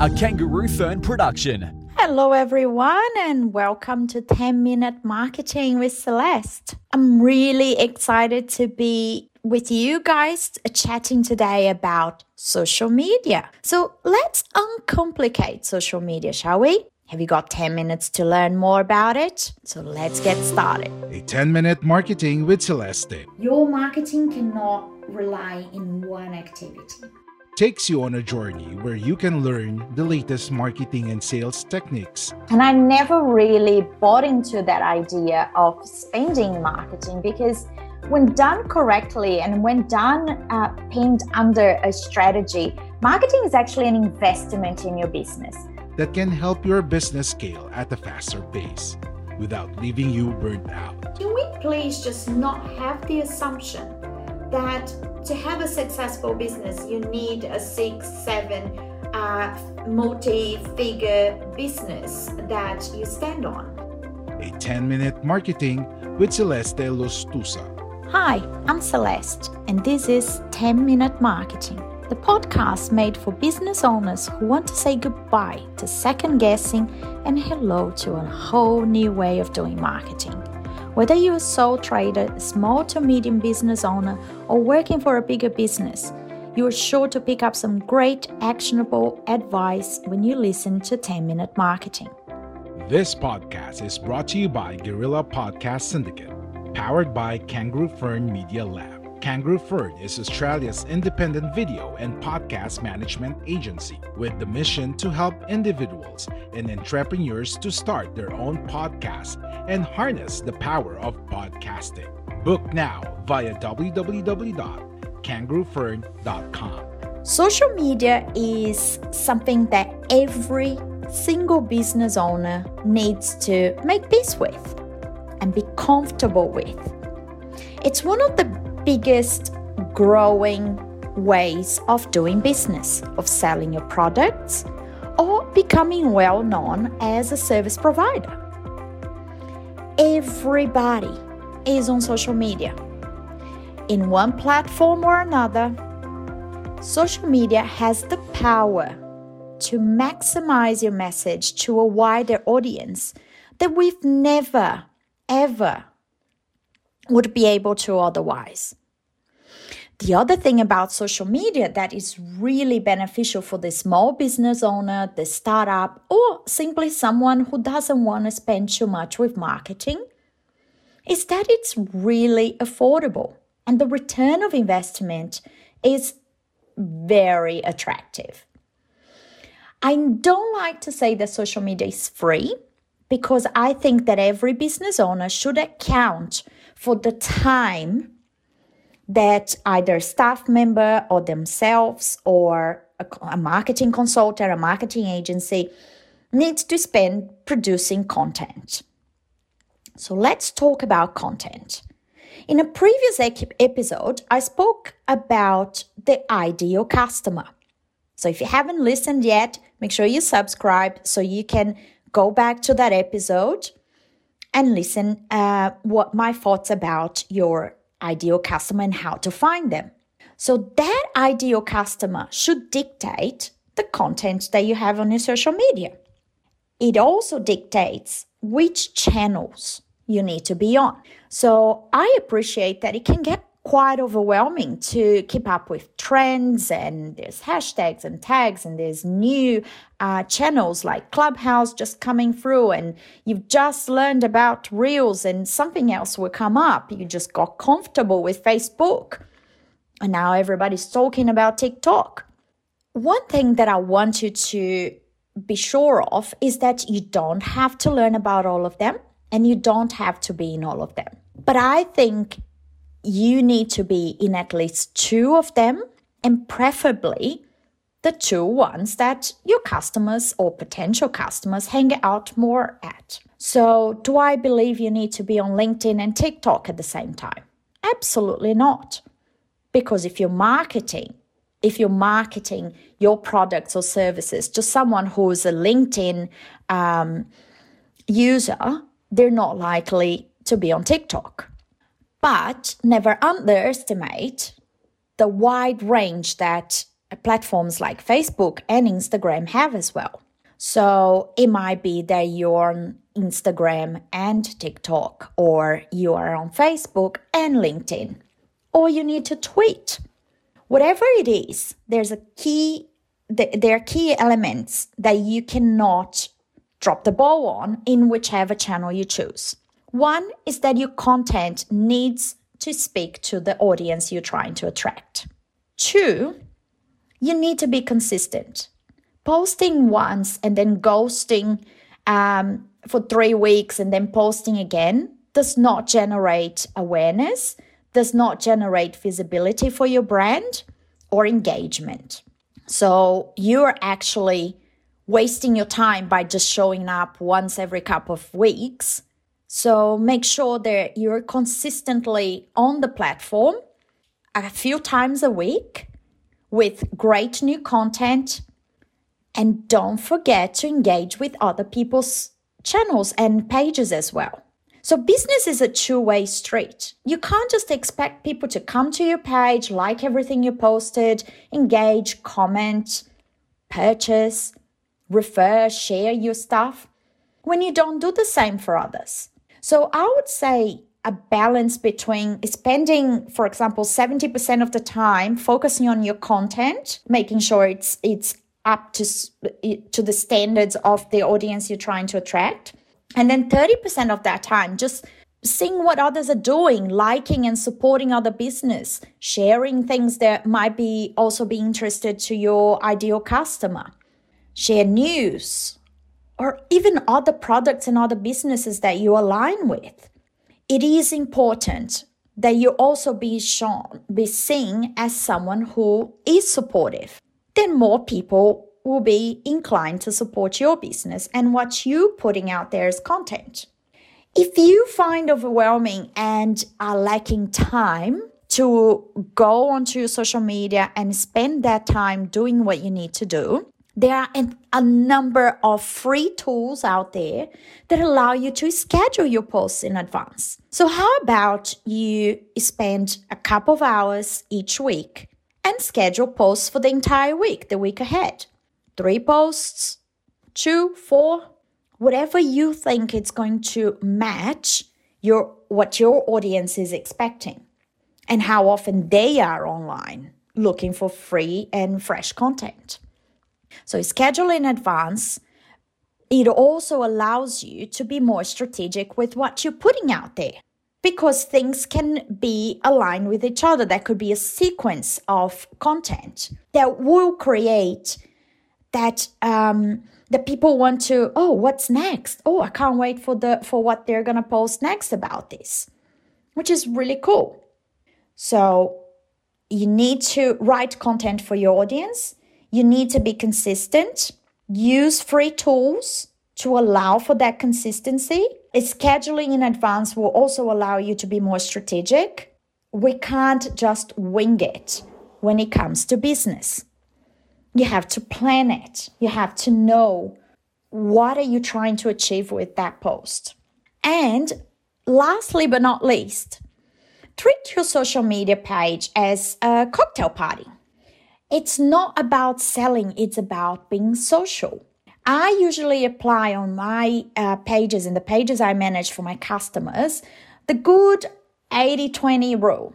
A Kangaroo Fern production. Hello, everyone, and welcome to 10 Minute Marketing with Celeste. I'm really excited to be with you guys chatting today about social media. So let's uncomplicate social media, shall we? Have you got 10 minutes to learn more about it? So let's get started. A 10 minute marketing with Celeste Your marketing cannot rely in one activity. Takes you on a journey where you can learn the latest marketing and sales techniques. And I never really bought into that idea of spending marketing because when done correctly and when done uh, pinned under a strategy, marketing is actually an investment in your business. that can help your business scale at a faster pace without leaving you burnt out. Can we please just not have the assumption that to have a successful business, you need a six, seven, uh, multi figure business that you stand on? A 10 minute marketing with Celeste Lustosa. Hi, I'm Celeste, and this is 10 Minute Marketing, the podcast made for business owners who want to say goodbye to second guessing and hello to a whole new way of doing marketing. Whether you're a sole trader, small to medium business owner, or working for a bigger business, you are sure to pick up some great actionable advice when you listen to 10 Minute Marketing. This podcast is brought to you by Guerrilla Podcast Syndicate, powered by Kangaroo Fern Media Lab. Kangaroo Fern is Australia's independent video and podcast management agency with the mission to help individuals and entrepreneurs to start their own podcast and harness the power of podcasting. Book now via www.kangaroofern.com. Social media is something that every single business owner needs to make peace with and be comfortable with. It's one of the biggest growing ways of doing business, of selling your products, or becoming well known as a service provider. Everybody is on social media. In one platform or another, social media has the power to maximize your message to a wider audience that we've never, ever would be able to otherwise. The other thing about social media that is really beneficial for the small business owner, the startup, or simply someone who doesn't want to spend too much with marketing is that it's really affordable and the return of investment is very attractive. I don't like to say that social media is free because I think that every business owner should account for the time that either staff member or themselves or a, a marketing consultant, a marketing agency needs to spend producing content. So let's talk about content. In a previous episode, I spoke about the ideal customer. So if you haven't listened yet, make sure you subscribe so you can go back to that episode and listen uh, what my thoughts about your ideal customer and how to find them. So that ideal customer should dictate the content that you have on your social media. It also dictates which channels you need to be on. So I appreciate that it can get quite overwhelming to keep up with trends and there's hashtags and tags and there's new uh, channels like clubhouse just coming through and you've just learned about reels and something else will come up. You just got comfortable with facebook. And now everybody's talking about tiktok. One thing that i want you to be sure of is that you don't have to learn about all of them and you don't have to be in all of them. But i think you need to be in at least two of them and preferably the two ones that your customers or potential customers hang out more at. So, do I believe you need to be on LinkedIn and TikTok at the same time? Absolutely not. Because if you're marketing, if you're marketing your products or services to someone who's a LinkedIn um, user, they're not likely to be on TikTok. But never underestimate the wide range that uh, platforms like Facebook and Instagram have as well. So it might be that you're on Instagram and TikTok, or you are on Facebook and LinkedIn, or you need to tweet. Whatever it is, there's a key, there are key elements that you cannot drop the ball on in whichever channel you choose. One is that your content needs to speak to the audience you're trying to attract. Two, you need to be consistent. Posting once and then ghosting um, for three weeks and then posting again does not generate awareness, does not generate visibility for your brand or engagement. So you're actually wasting your time by just showing up once every couple of weeks. So make sure that you're consistently on the platform a few times a week with great new content. And don't forget to engage with other people's channels and pages as well. So, business is a two way street. You can't just expect people to come to your page, like everything you posted, engage, comment, purchase, refer, share your stuff when you don't do the same for others. So, I would say a balance between spending, for example, 70% of the time focusing on your content, making sure it's it's up to to the standards of the audience you're trying to attract, and then 30% of that time just seeing what others are doing, liking and supporting other business, sharing things that might be also be interested to your ideal customer, share news, or even other products and other businesses that you align with it is important that you also be shown, be seen as someone who is supportive. Then more people will be inclined to support your business and what you're putting out there as content. If you find overwhelming and are lacking time to go onto your social media and spend that time doing what you need to do, there are a number of free tools out there that allow you to schedule your posts in advance. So, how about you spend a couple of hours each week and schedule posts for the entire week, the week ahead? Three posts, two, four, whatever you think it's going to match your what your audience is expecting and how often they are online looking for free and fresh content. So schedule in advance. It also allows you to be more strategic with what you're putting out there because things can be aligned with each other. There could be a sequence of content that will create that um, the people want to. Oh, what's next? Oh, I can't wait for the for what they're gonna post next about this, which is really cool. So you need to write content for your audience you need to be consistent, use free tools to allow for that consistency. Scheduling in advance will also allow you to be more strategic. We can't just wing it when it comes to business. You have to plan it. You have to know what are you trying to achieve with that post. And lastly but not least, treat your social media page as a cocktail party. It's not about selling, it's about being social. I usually apply on my uh, pages and the pages I manage for my customers the good 80 20 rule.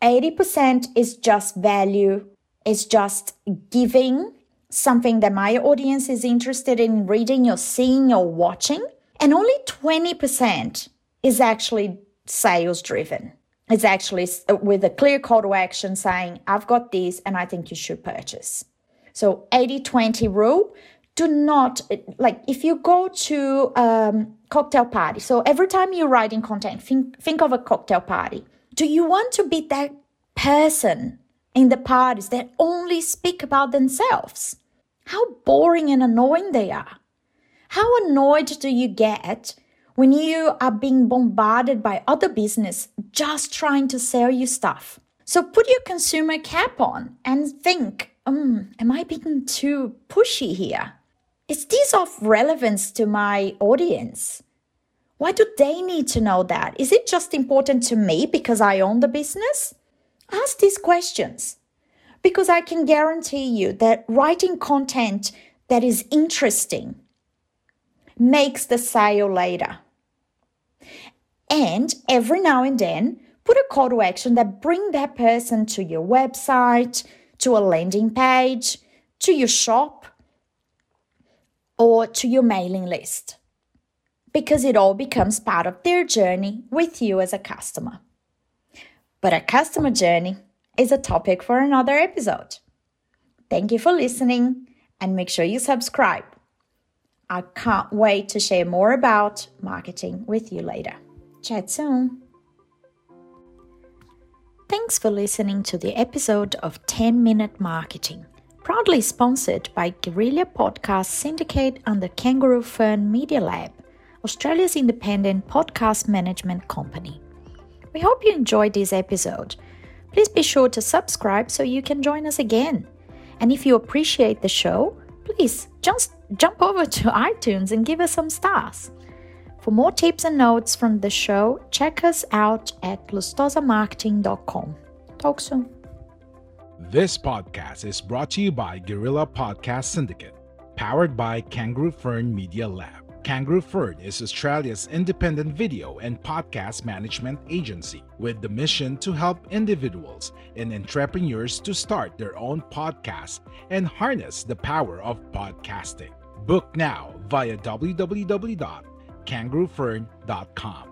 80% is just value, is just giving something that my audience is interested in reading or seeing or watching. And only 20% is actually sales driven. It's actually uh, with a clear call to action saying, I've got this and I think you should purchase. So 80 20 rule. Do not, like, if you go to um, cocktail party, so every time you're writing content, think, think of a cocktail party. Do you want to be that person in the parties that only speak about themselves. How boring and annoying they are. How annoyed do you get when you are being bombarded by other business just trying to sell you stuff? So put your consumer cap on and think, um, am I being too pushy here? Is this of relevance to my audience? Why do they need to know that? Is it just important to me because I own the business? Ask these questions because I can guarantee you that writing content that is interesting makes the sale later. And every now and then, put a call to action that bring that person to your website, to a landing page, to your shop, or to your mailing list. Because it all becomes part of their journey with you as a customer. But a customer journey is a topic for another episode. Thank you for listening and make sure you subscribe. I can't wait to share more about marketing with you later. Chat soon. Thanks for listening to the episode of 10 Minute Marketing, proudly sponsored by Guerrilla Podcast Syndicate and the Kangaroo Fern Media Lab, Australia's independent podcast management company. We hope you enjoyed this episode Please be sure to subscribe so you can join us again. And if you appreciate the show, please just jump over to iTunes and give us some stars. For more tips and notes from the show, check us out at lustosamarketing.com. Talk soon. This podcast is brought to you by Guerrilla Podcast Syndicate, powered by Kangaroo Fern Media Lab. Kangaroo Fern is Australia's independent video and podcast management agency with the mission to help individuals and entrepreneurs to start their own podcast and harness the power of podcasting. Book now via www.kangaroofern.com.